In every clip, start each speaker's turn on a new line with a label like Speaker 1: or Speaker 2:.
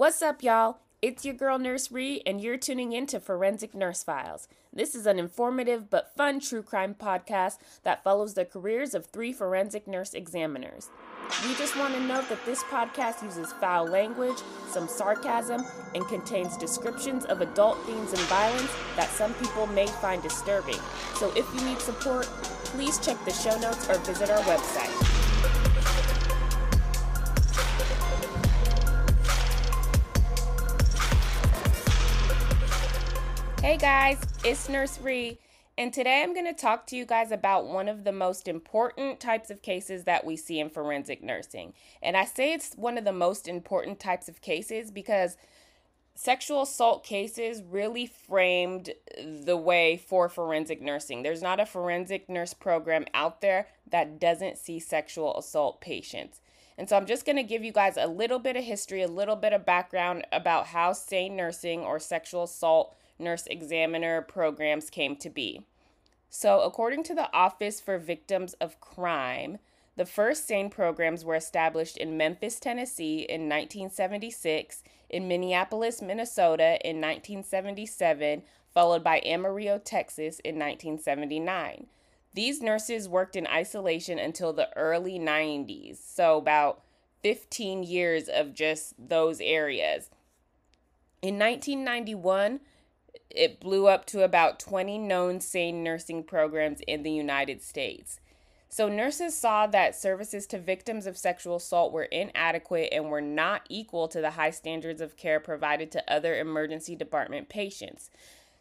Speaker 1: What's up, y'all? It's your girl Nurse Ree, and you're tuning in to Forensic Nurse Files. This is an informative but fun true crime podcast that follows the careers of three forensic nurse examiners. We just want to note that this podcast uses foul language, some sarcasm, and contains descriptions of adult themes and violence that some people may find disturbing. So if you need support, please check the show notes or visit our website. Hey guys, it's Nurse Ree, and today I'm going to talk to you guys about one of the most important types of cases that we see in forensic nursing. And I say it's one of the most important types of cases because sexual assault cases really framed the way for forensic nursing. There's not a forensic nurse program out there that doesn't see sexual assault patients. And so I'm just going to give you guys a little bit of history, a little bit of background about how SANE nursing or sexual assault nurse examiner programs came to be. So, according to the Office for Victims of Crime, the first SANE programs were established in Memphis, Tennessee in 1976, in Minneapolis, Minnesota in 1977, followed by Amarillo, Texas in 1979. These nurses worked in isolation until the early 90s, so about 15 years of just those areas. In 1991, it blew up to about 20 known SANE nursing programs in the United States. So, nurses saw that services to victims of sexual assault were inadequate and were not equal to the high standards of care provided to other emergency department patients.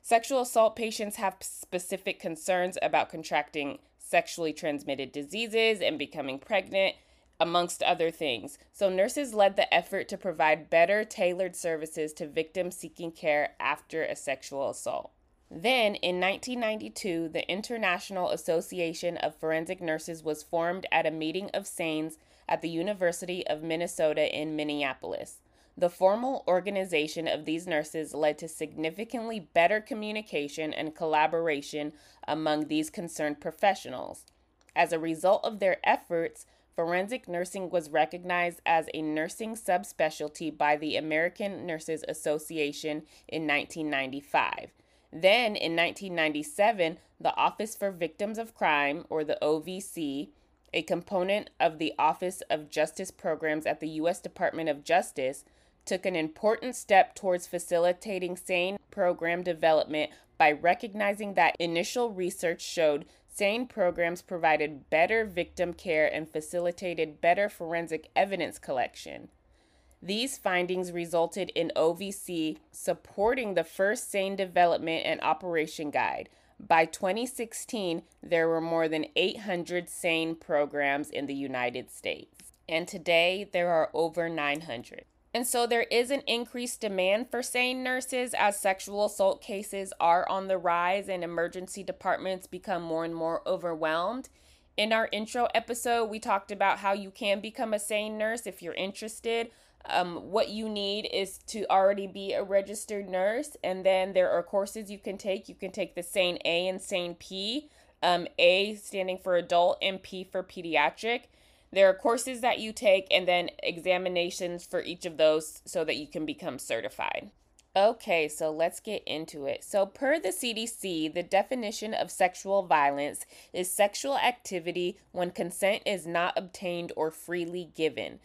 Speaker 1: Sexual assault patients have specific concerns about contracting sexually transmitted diseases and becoming pregnant, amongst other things. So, nurses led the effort to provide better tailored services to victims seeking care after a sexual assault. Then, in 1992, the International Association of Forensic Nurses was formed at a meeting of SANES at the University of Minnesota in Minneapolis. The formal organization of these nurses led to significantly better communication and collaboration among these concerned professionals. As a result of their efforts, forensic nursing was recognized as a nursing subspecialty by the American Nurses Association in 1995. Then, in 1997, the Office for Victims of Crime, or the OVC, a component of the Office of Justice Programs at the U.S. Department of Justice, took an important step towards facilitating SANE program development by recognizing that initial research showed SANE programs provided better victim care and facilitated better forensic evidence collection. These findings resulted in OVC supporting the first SANE development and operation guide. By 2016, there were more than 800 SANE programs in the United States, and today there are over 900. And so there is an increased demand for SANE nurses as sexual assault cases are on the rise and emergency departments become more and more overwhelmed. In our intro episode, we talked about how you can become a SANE nurse if you're interested. Um, what you need is to already be a registered nurse, and then there are courses you can take. You can take the SANE A and SANE P, um, A standing for adult and P for pediatric. There are courses that you take and then examinations for each of those so that you can become certified. Okay, so let's get into it. So, per the CDC, the definition of sexual violence is sexual activity when consent is not obtained or freely given.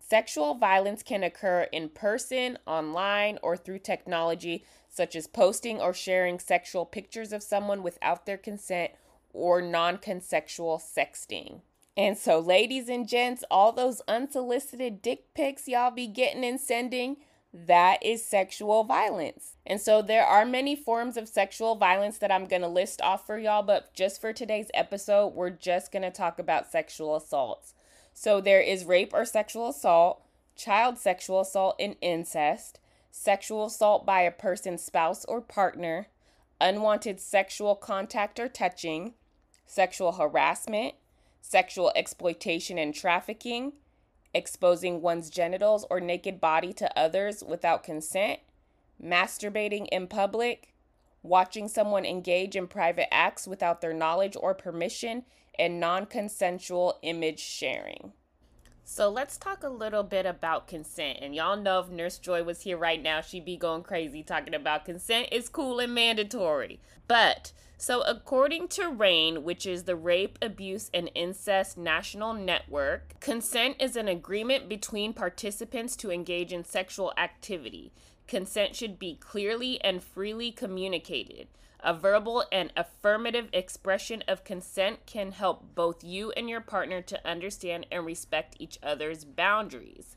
Speaker 1: Sexual violence can occur in person, online, or through technology, such as posting or sharing sexual pictures of someone without their consent or non consensual sexting. And so, ladies and gents, all those unsolicited dick pics y'all be getting and sending, that is sexual violence. And so, there are many forms of sexual violence that I'm to list off for y'all, but just for today's episode, we're just to talk about sexual assaults. So, there is rape or sexual assault, child sexual assault and incest, sexual assault by a person's spouse or partner, unwanted sexual contact or touching, sexual harassment sexual exploitation and trafficking, exposing one's genitals or naked body to others without consent, masturbating in public, watching someone engage in private acts without their knowledge or permission, and non consensual image sharing. So let's talk a little bit about consent. And y'all know if Nurse Joy was here right now, she'd be going crazy talking about consent is cool and mandatory. But so according to RAINN, which is the Rape, Abuse and Incest National Network, consent is an agreement between participants to engage in sexual activity. Consent should be clearly and freely communicated. A verbal and affirmative expression of consent can help both you and your partner to understand and respect each other's boundaries.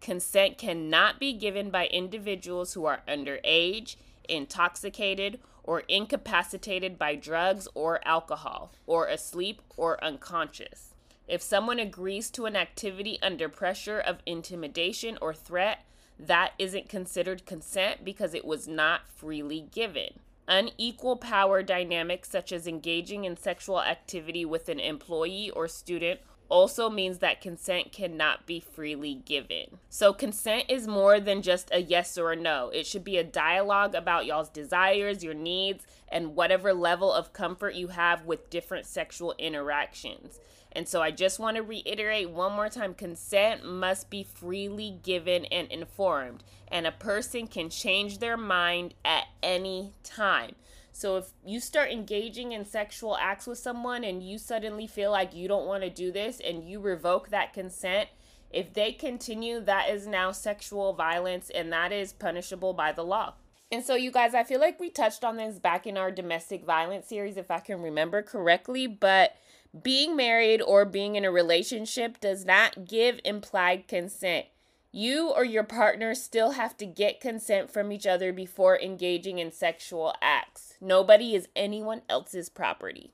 Speaker 1: Consent cannot be given by individuals who are underage, intoxicated, or incapacitated by drugs or alcohol, or asleep or unconscious. If someone agrees to an activity under pressure of intimidation or threat, that isn't considered consent because it was not freely given. Unequal power dynamics, such as engaging in sexual activity with an employee or student, also means that consent cannot be freely given. So, consent is more than just a yes or a no. It should be a dialogue about y'all's desires, your needs, and whatever level of comfort you have with different sexual interactions. And so I just want to reiterate one more time consent must be freely given and informed, and a person can change their mind at any time. So if you start engaging in sexual acts with someone and you suddenly feel like you don't want to do this and you revoke that consent, if they continue, that is now sexual violence and that is punishable by the law. And so, you guys, I feel like we touched on this back in our domestic violence series, if I can remember correctly, but being married or being in a relationship does not give implied consent. You or your partner still have to get consent from each other before engaging in sexual acts. Nobody is anyone else's property.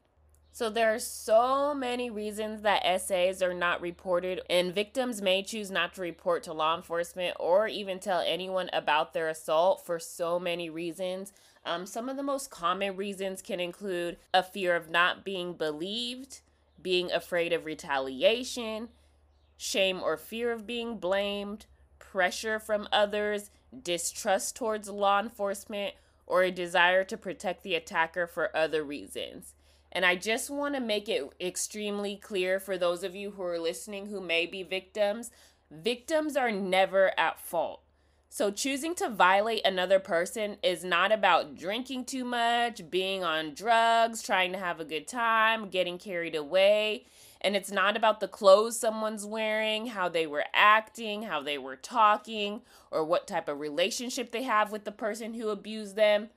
Speaker 1: So there are so many reasons that SAs are not reported, and victims may choose not to report to law enforcement or even tell anyone about their assault for so many reasons. Um, some of the most common reasons can include a fear of not being believed, being afraid of retaliation, shame or fear of being blamed, pressure from others, distrust towards law enforcement, or a desire to protect the attacker for other reasons. And I just want to make it extremely clear for those of you who are listening who may be victims victims are never at fault. So, choosing to violate another person is not about drinking too much, being on drugs, trying to have a good time, getting carried away. And it's not about the clothes someone's wearing, how they were acting, how they were talking, or what type of relationship they have with the person who abused them.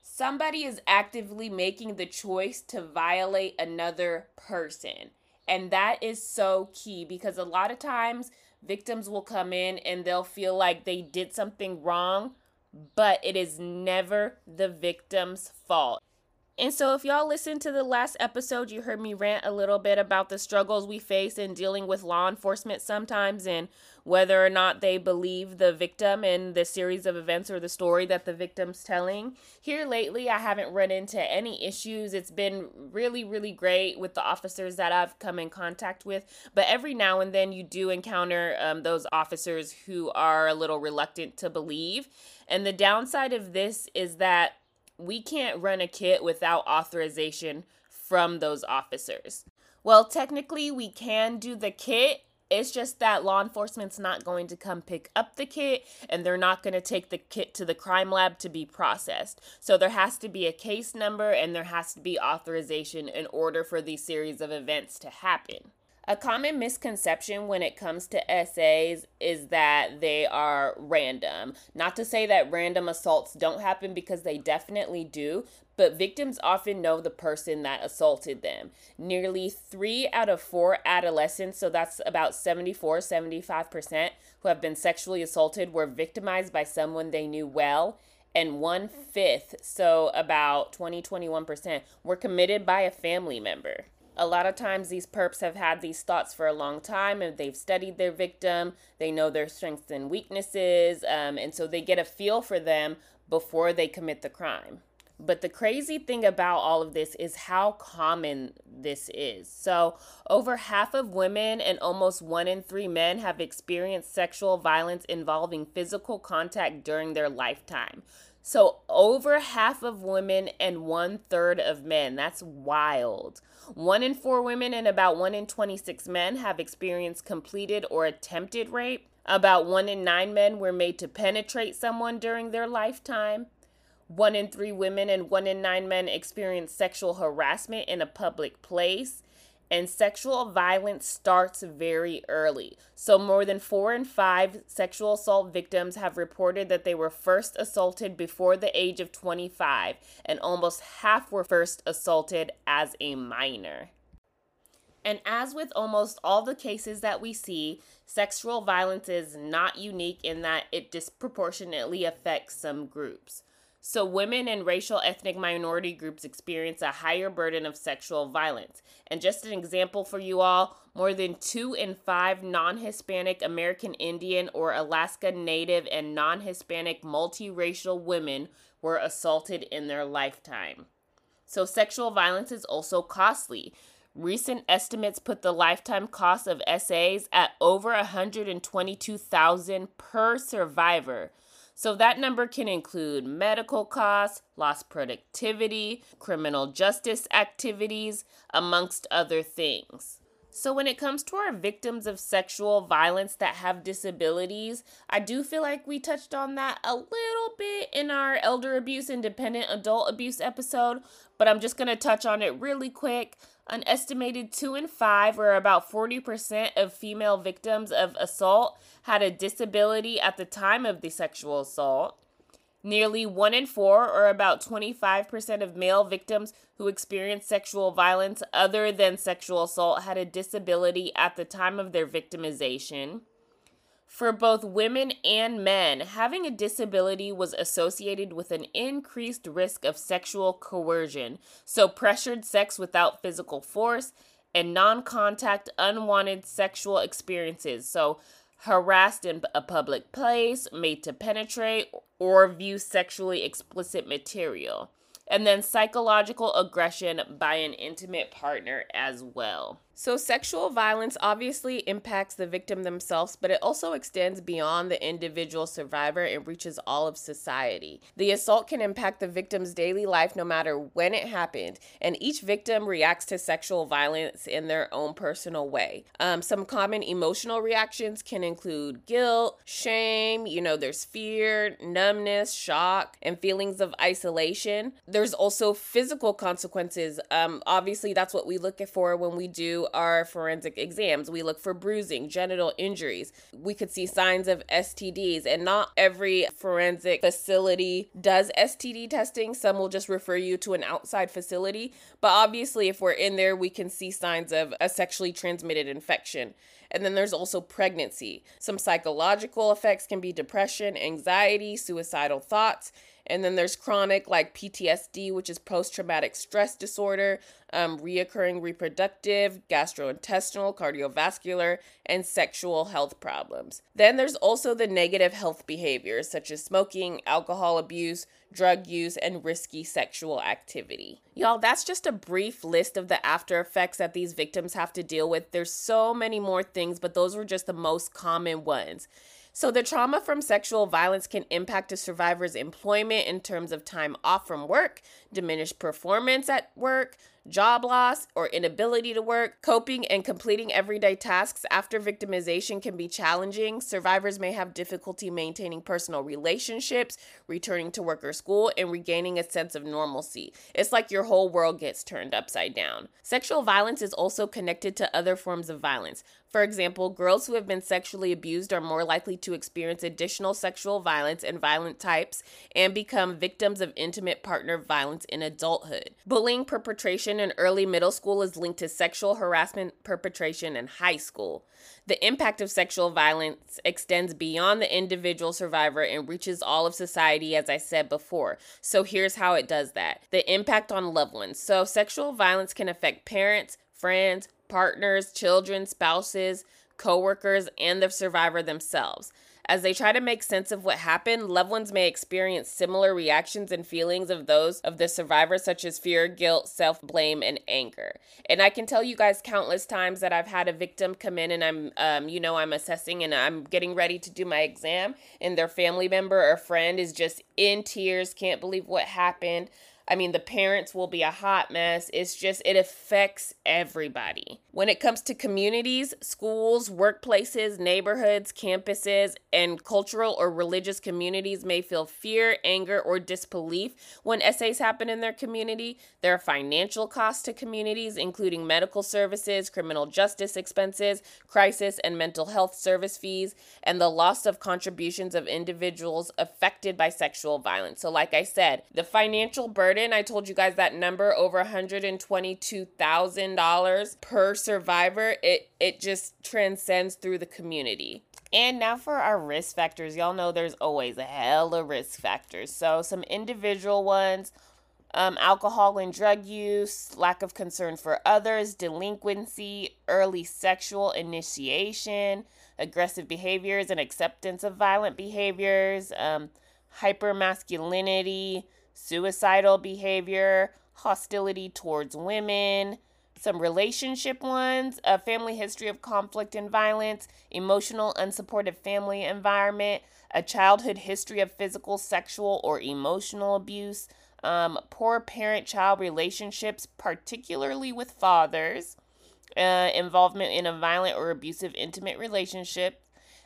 Speaker 1: Somebody is actively making the choice to violate another person. And that is so key because a lot of times victims will come in and they'll feel like they did something wrong, but it is never the victim's fault. And so, if y'all listened to the last episode, you heard me rant a little bit about the struggles we face in dealing with law enforcement sometimes and whether or not they believe the victim in the series of events or the story that the victim's telling. Here lately, I haven't run into any issues. It's been really, really great with the officers that I've come in contact with. But every now and then, you do encounter um, those officers who are a little reluctant to believe. And the downside of this is that we can't run a kit without authorization from those officers. Well, technically, we can do the kit. It's just that law enforcement's not going to come pick up the kit and they're not going to take the kit to the crime lab to be processed. So there has to be a case number and there has to be authorization in order for these series of events to happen. A common misconception when it comes to SAs is that they are random. Not to say that random assaults don't happen because they definitely do, but victims often know the person that assaulted them. Nearly three out of four adolescents, so that's about 74, 75%, who have been sexually assaulted were victimized by someone they knew well. And one fifth, so about 20, 21%, were committed by a family member a lot of times these perps have had these thoughts for a long time and they've studied their victim they know their strengths and weaknesses um, and so they get a feel for them before they commit the crime But the crazy thing about all of this is how common this is. So, over half of women and almost one in three men have experienced sexual violence involving physical contact during their lifetime. So, over half of women and one third of men. That's wild. One in four women and about one in 26 men have experienced completed or attempted rape. About one in nine men were made to penetrate someone during their lifetime. One in three women and one in nine men experience sexual harassment in a public place. And sexual violence starts very early. So, more than four in five sexual assault victims have reported that they were first assaulted before the age of 25, and almost half were first assaulted as a minor. And as with almost all the cases that we see, sexual violence is not unique in that it disproportionately affects some groups. So, women and racial ethnic minority groups experience a higher burden of sexual violence. And just an example for you all more than two in five non Hispanic American Indian or Alaska Native and non Hispanic multiracial women were assaulted in their lifetime. So, sexual violence is also costly. Recent estimates put the lifetime cost of SAs at over 122,000 per survivor. So that number can include medical costs, lost productivity, criminal justice activities, amongst other things. So, when it comes to our victims of sexual violence that have disabilities, I do feel like we touched on that a little bit in our elder abuse and dependent adult abuse episode, but I'm just to touch on it really quick. An estimated two in five, or about 40% of female victims of assault, had a disability at the time of the sexual assault. Nearly one in four, or about 25% of male victims who experienced sexual violence other than sexual assault, had a disability at the time of their victimization. For both women and men, having a disability was associated with an increased risk of sexual coercion, so pressured sex without physical force, and non contact unwanted sexual experiences, so harassed in a public place, made to penetrate, or view sexually explicit material. And then psychological aggression by an intimate partner as well. So, sexual violence obviously impacts the victim themselves, but it also extends beyond the individual survivor and reaches all of society. The assault can impact the victim's daily life no matter when it happened, and each victim reacts to sexual violence in their own personal way. Um, some common emotional reactions can include guilt, shame, you know, there's fear, numbness, shock, and feelings of isolation. There's also physical consequences. Um, obviously, that's what we look for when we our forensic exams. We look for bruising, genital injuries. We could see signs of STDs, and not every forensic facility does STD testing. Some will just refer you to an outside facility. But obviously, if we're in there, we can see signs of a sexually transmitted infection. And then there's also pregnancy. Some psychological effects can be depression, anxiety, suicidal thoughts. And then there's chronic, like PTSD, which is post traumatic stress disorder, um, reoccurring reproductive, gastrointestinal, cardiovascular, and sexual health problems. Then there's also the negative health behaviors, such as smoking, alcohol abuse, drug use, and risky sexual activity. Y'all, that's just a brief list of the after effects that these victims have to deal with. There's so many more things, but those were just the most common ones. So, the trauma from sexual violence can impact a survivor's employment in terms of time off from work, diminished performance at work, job loss, or inability to work. Coping and completing everyday tasks after victimization can be challenging. Survivors may have difficulty maintaining personal relationships, returning to work or school, and regaining a sense of normalcy. It's like your whole world gets turned upside down. Sexual violence is also connected to other forms of violence. For example, girls who have been sexually abused are more likely to experience additional sexual violence and violent types and become victims of intimate partner violence in adulthood. Bullying perpetration in early middle school is linked to sexual harassment perpetration in high school. The impact of sexual violence extends beyond the individual survivor and reaches all of society, as I said before. So here's how it does that the impact on loved ones. So, sexual violence can affect parents, friends, partners, children, spouses, coworkers, and the survivor themselves. As they try to make sense of what happened, loved ones may experience similar reactions and feelings of those of the survivor, such as fear, guilt, self blame, and anger. And I can tell you guys countless times that I've had a victim come in and I'm, um, you know, I'm assessing and I'm getting ready to do my exam, and their family member or friend is just in tears, can't believe what happened. I mean, the parents will be a hot mess. It's just, it affects everybody. When it comes to communities, schools, workplaces, neighborhoods, campuses, and cultural or religious communities may feel fear, anger, or disbelief when SAs happen in their community. There are financial costs to communities, including medical services, criminal justice expenses, crisis and mental health service fees, and the loss of contributions of individuals affected by sexual violence. So, like I said, the financial burden burden. I told you guys that number over $122,000 per survivor. It it just transcends through the community. And now for our risk factors. Y'all know there's always a hell of risk factors. So some individual ones um, alcohol and drug use, lack of concern for others, delinquency, early sexual initiation, aggressive behaviors and acceptance of violent behaviors, um, hypermasculinity, suicidal behavior, hostility towards women, some relationship ones, a family history of conflict and violence, emotional unsupportive family environment, a childhood history of physical, sexual, or emotional abuse, um, poor parent child relationships, particularly with fathers, uh, involvement in a violent or abusive intimate relationship.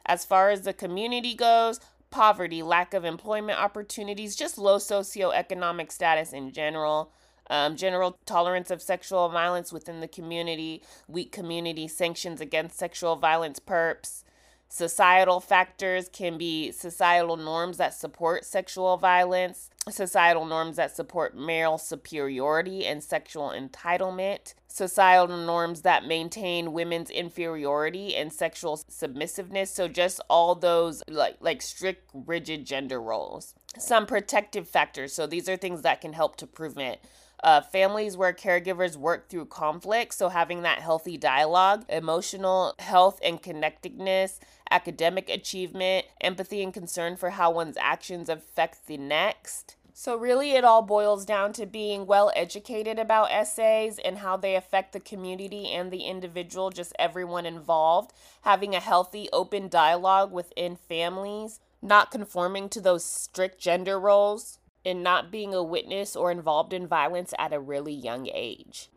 Speaker 1: As far as the community goes, poverty, lack of employment opportunities, just low socioeconomic status in general, um, general tolerance of sexual violence within the community, weak community sanctions against sexual violence perps. Societal factors can be societal norms that support sexual violence, societal norms that support male superiority and sexual entitlement, societal norms that maintain women's inferiority and sexual submissiveness. So just all those like like strict rigid gender roles. Some protective factors. So these are things that can help to prevent uh, families where caregivers work through conflict, so having that healthy dialogue, emotional health and connectedness, academic achievement, empathy and concern for how one's actions affect the next, so, really, it all boils down to being well educated about SAs and how they affect the community and the individual, just everyone involved, having a healthy, open dialogue within families, not conforming to those strict gender roles, and not being a witness or involved in violence at a really young age.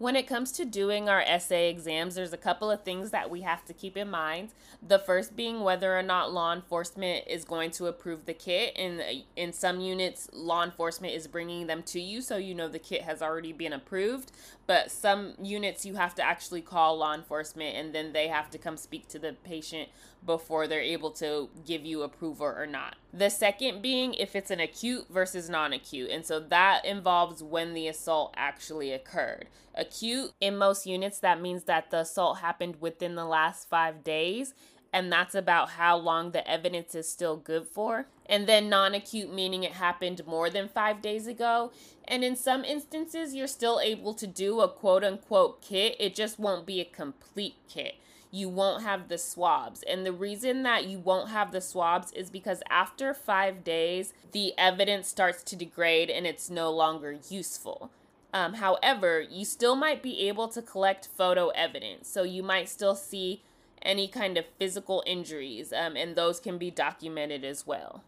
Speaker 1: When it comes to doing our SA exams, there's a couple of things that we have to keep in mind. The first being whether or not law enforcement is going to approve the kit. And uh, in some units, law enforcement is bringing them to you, so you know the kit has already been approved. But some units, you have to actually call law enforcement, and then they have to come speak to the patient before they're able to give you approval or not. The second being if it's an acute versus non acute. And so that involves when the assault actually occurred. Acute, in most units, that means that the assault happened within the last five days. And that's about how long the evidence is still good for. And then non acute, meaning it happened more than five days ago. And in some instances, you're still able to do a quote unquote kit, it just won't be a complete kit you won't have the swabs. And the reason that you won't have the swabs is because after five days, the evidence starts to degrade and it's no longer useful. Um, however, you still might be able to collect photo evidence. So you might still see any kind of physical injuries, um, and those can be documented as well.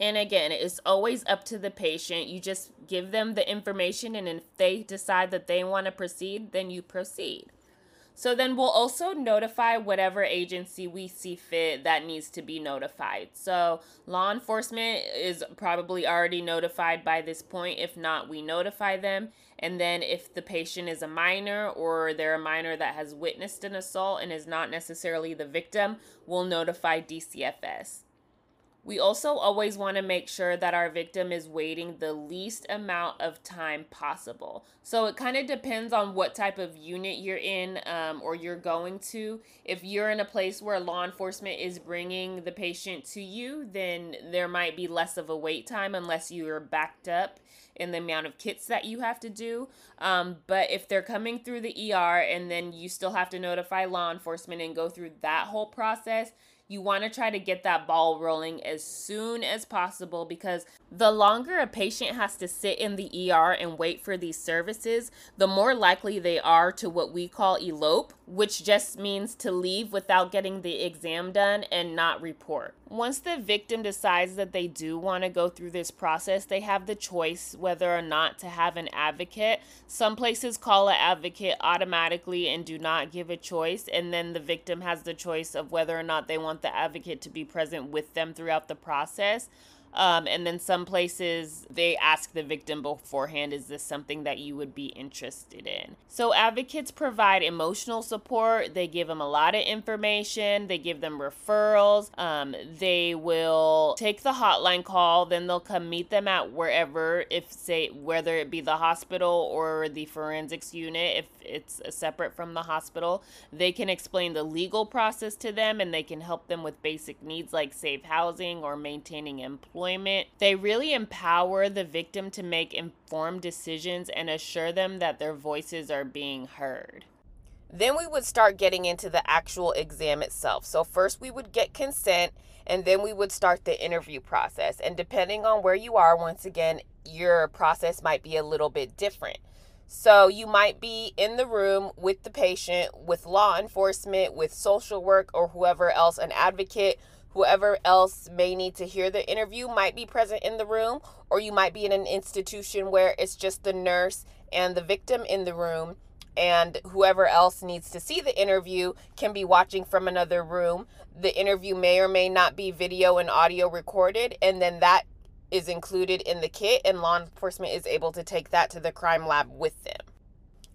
Speaker 1: And again, it's always up to the patient. You just give them the information, and if they decide that they want to proceed, then you proceed. So then we'll also notify whatever agency we see fit that needs to be notified. So law enforcement is probably already notified by this point. If not, we notify them. And then if the patient is a minor or they're a minor that has witnessed an assault and is not necessarily the victim, we'll notify DCFS. We also always want to make sure that our victim is waiting the least amount of time possible. So it kind of depends on what type of unit you're in um, or you're going to. If you're in a place where law enforcement is bringing the patient to you, then there might be less of a wait time unless you're backed up in the amount of kits that you have to do. Um, but if they're coming through the ER and then you still have to notify law enforcement and go through that whole process, You want to try to get that ball rolling as soon as possible because the longer a patient has to sit in the ER and wait for these services, the more likely they are to what we call elope, which just means to leave without getting the exam done and not report. Once the victim decides that they do want to go through this process, they have the choice whether or not to have an advocate. Some places call an advocate automatically and do not give a choice, and then the victim has the choice of whether or not they want the advocate to be present with them throughout the process. Um, and then some places they ask the victim beforehand, is this something that you would be interested in? So advocates provide emotional support. They give them a lot of information. They give them referrals. Um, they will take the hotline call. Then they'll come meet them at wherever, if say whether it be the hospital or the forensics unit, if it's separate from the hospital. They can explain the legal process to them, and they can help them with basic needs like safe housing or maintaining employment employment, they really empower the victim to make informed decisions and assure them that their voices are being heard. Then we would start getting into the actual exam itself. So, first we would get consent, and then we would start the interview process. And depending on where you are, once again, your process might be a little bit different. So, you might be in the room with the patient, with law enforcement, with social work, or whoever else, an advocate whoever else may need to hear the interview might be present in the room, or you might be in an institution where it's just the nurse and the victim in the room, and whoever else needs to see the interview can be watching from another room. The interview may or may not be video and audio recorded, and then that is included in the kit, and law enforcement is able to take that to the crime lab with them.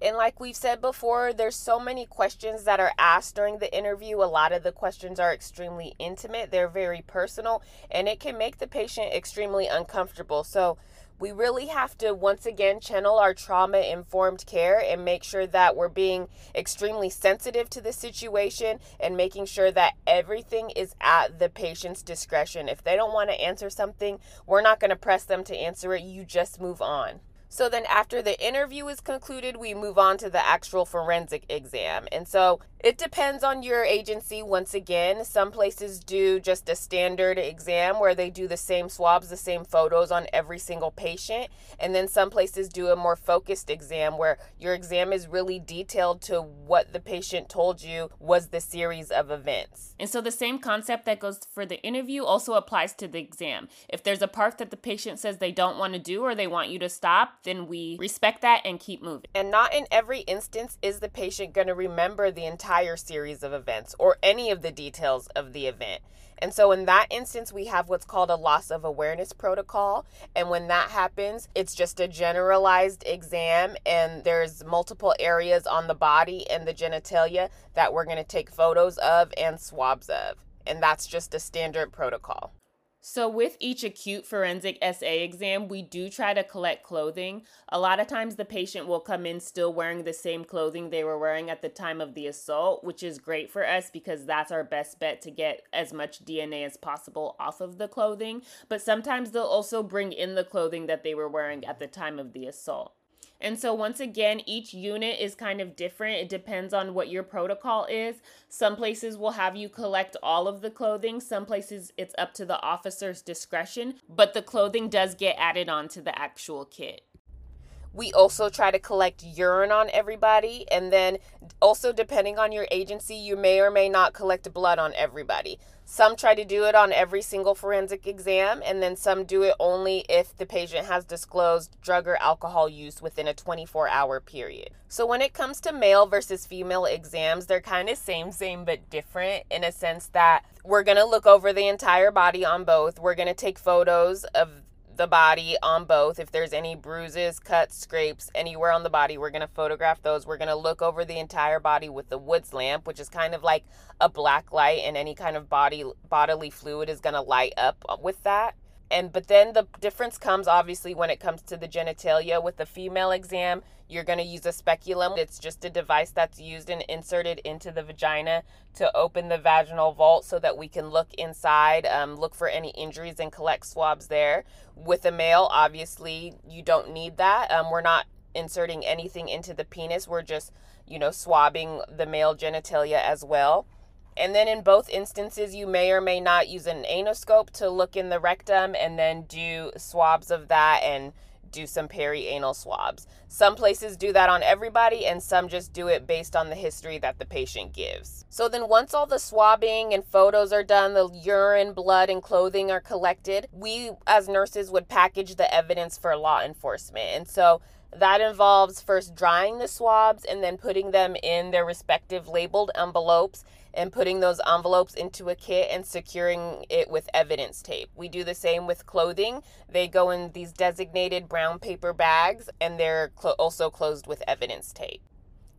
Speaker 1: And like we've said before, there's so many questions that are asked during the interview. A lot of the questions are extremely intimate, they're very personal, and it can make the patient extremely uncomfortable. So, we really have to once again channel our trauma informed care and make sure that we're being extremely sensitive to the situation and making sure that everything is at the patient's discretion. If they don't want to answer something, we're not going to press them to answer it. You just move on. So then, after the interview is concluded, we move on to the actual forensic exam. And so it depends on your agency. Once again, some places do just a standard exam where they do the same swabs, the same photos on every single patient. And then some places do a more focused exam where your exam is really detailed to what the patient told you was the series of events. And so the same concept that goes for the interview also applies to the exam. If there's a part that the patient says they don't want to do or they want you to stop, then we respect that and keep moving. And not in every instance is the patient going to remember the entire series of events or any of the details of the event. And so, in that instance, we have what's called a loss of awareness protocol. And when that happens, it's just a generalized exam, and there's multiple areas on the body and the genitalia that we're going to take photos of and swabs of. And that's just a standard protocol. So, with each acute forensic SA exam, we do try to collect clothing. A lot of times, the patient will come in still wearing the same clothing they were wearing at the time of the assault, which is great for us because that's our best bet to get as much DNA as possible off of the clothing. But sometimes they'll also bring in the clothing that they were wearing at the time of the assault. And so, once again, each unit is kind of different. It depends on what your protocol is. Some places will have you collect all of the clothing, some places it's up to the officer's discretion, but the clothing does get added on to the actual kit. We also try to collect urine on everybody, and then also depending on your agency, you may or may not collect blood on everybody. Some try to do it on every single forensic exam, and then some do it only if the patient has disclosed drug or alcohol use within a 24 hour period. So, when it comes to male versus female exams, they're kind of same, same, but different in a sense that we're going to look over the entire body on both. We're going to take photos of the body on both. If there's any bruises, cuts, scrapes anywhere on the body, we're going to photograph those. We're going to look over the entire body with the Woods lamp, which is kind of like a black light, and any kind of body bodily fluid is going to light up with that and but then the difference comes obviously when it comes to the genitalia. With the female exam you're going to use a speculum. It's just a device that's used and inserted into the vagina to open the vaginal vault so that we can look inside um, look for any injuries and collect swabs there. With a male obviously you don't need that. Um, we're not inserting anything into the penis. We're just you know swabbing the male genitalia as well And then in both instances, you may or may not use an anoscope to look in the rectum and then do swabs of that and do some perianal swabs. Some places do that on everybody, and some just do it based on the history that the patient gives. So then, once all the swabbing and photos are done, the urine, blood, and clothing are collected, we as nurses would package the evidence for law enforcement. And so that involves first drying the swabs and then putting them in their respective labeled envelopes and putting those envelopes into a kit and securing it with evidence tape. We do the same with clothing. They go in these designated brown paper bags and they're cl- also closed with evidence tape.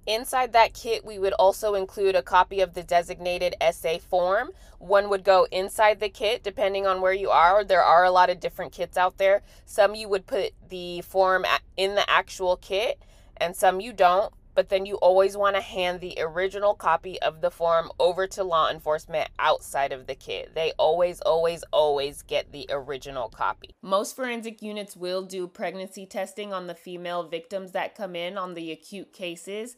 Speaker 1: Inside that kit, we would also include a copy of the designated SA form. One would go inside the kit depending on where you are. There are a lot of different kits out there. Some you would put the form in the actual kit, and some you don't but then you always want to hand the original copy of the form over to law enforcement outside of the kit. They always, always, always get the original copy. Most forensic units will do pregnancy testing on the female victims that come in on the acute cases.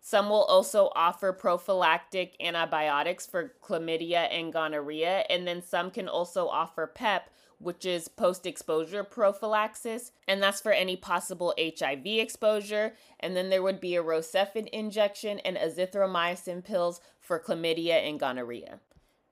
Speaker 1: Some will also offer prophylactic antibiotics for chlamydia and gonorrhea, and then some can also offer PEP, which is post exposure prophylaxis, and that's for any possible HIV exposure. And then there would be a Rocephin injection and azithromycin pills for chlamydia and gonorrhea.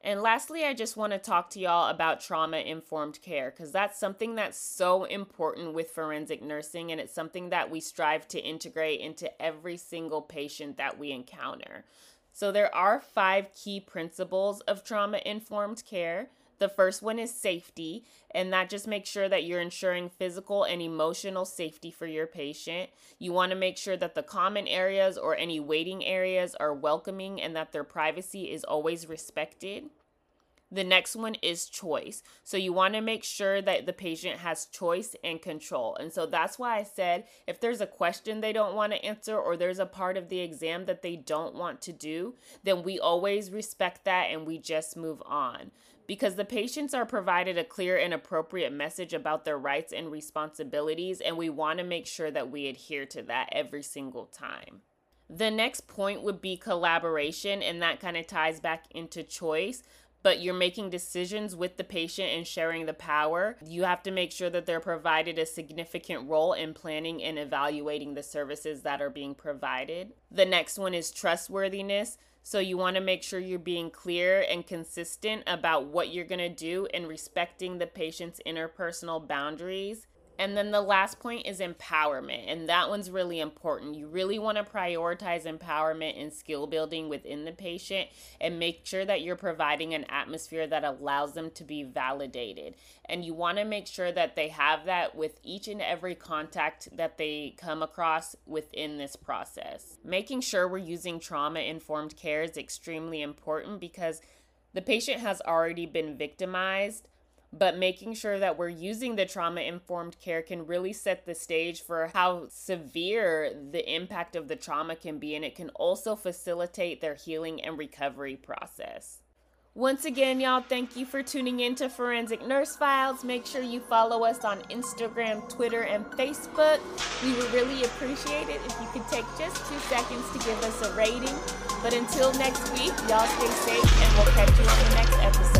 Speaker 1: And lastly, I just want to talk to y'all about trauma informed care because that's something that's so important with forensic nursing, and it's something that we strive to integrate into every single patient that we encounter. So, there are five key principles of trauma informed care. The first one is safety, and that just makes sure that you're ensuring physical and emotional safety for your patient. You want to make sure that the common areas or any waiting areas are welcoming and that their privacy is always respected. The next one is choice. So you want to make sure that the patient has choice and control. And so that's why I said if there's a question they don't want to answer or there's a part of the exam that they don't want to do, then we always respect that and we just move on because the patients are provided a clear and appropriate message about their rights and responsibilities, and we want to make sure that we adhere to that every single time. The next point would be collaboration, and that kind of ties back into choice. But you're making decisions with the patient and sharing the power. You have to make sure that they're provided a significant role in planning and evaluating the services that are being provided. The next one is trustworthiness. So you want to make sure you're being clear and consistent about what you're going to do and respecting the patient's interpersonal boundaries. And then the last point is empowerment. And that one's really important. You really want to prioritize empowerment and skill building within the patient and make sure that you're providing an atmosphere that allows them to be validated. And you want to make sure that they have that with each and every contact that they come across within this process. Making sure we're using trauma informed care is extremely important because the patient has already been victimized but making sure that we're using the trauma informed care can really set the stage for how severe the impact of the trauma can be, and it can also facilitate their healing and recovery process. Once again, y'all, thank you for tuning in to Forensic Nurse Files. Make sure you follow us on Instagram, Twitter, and Facebook. We would really appreciate it if you could take just two seconds to give us a rating. But until next week, y'all stay safe, and we'll catch you on the next episode.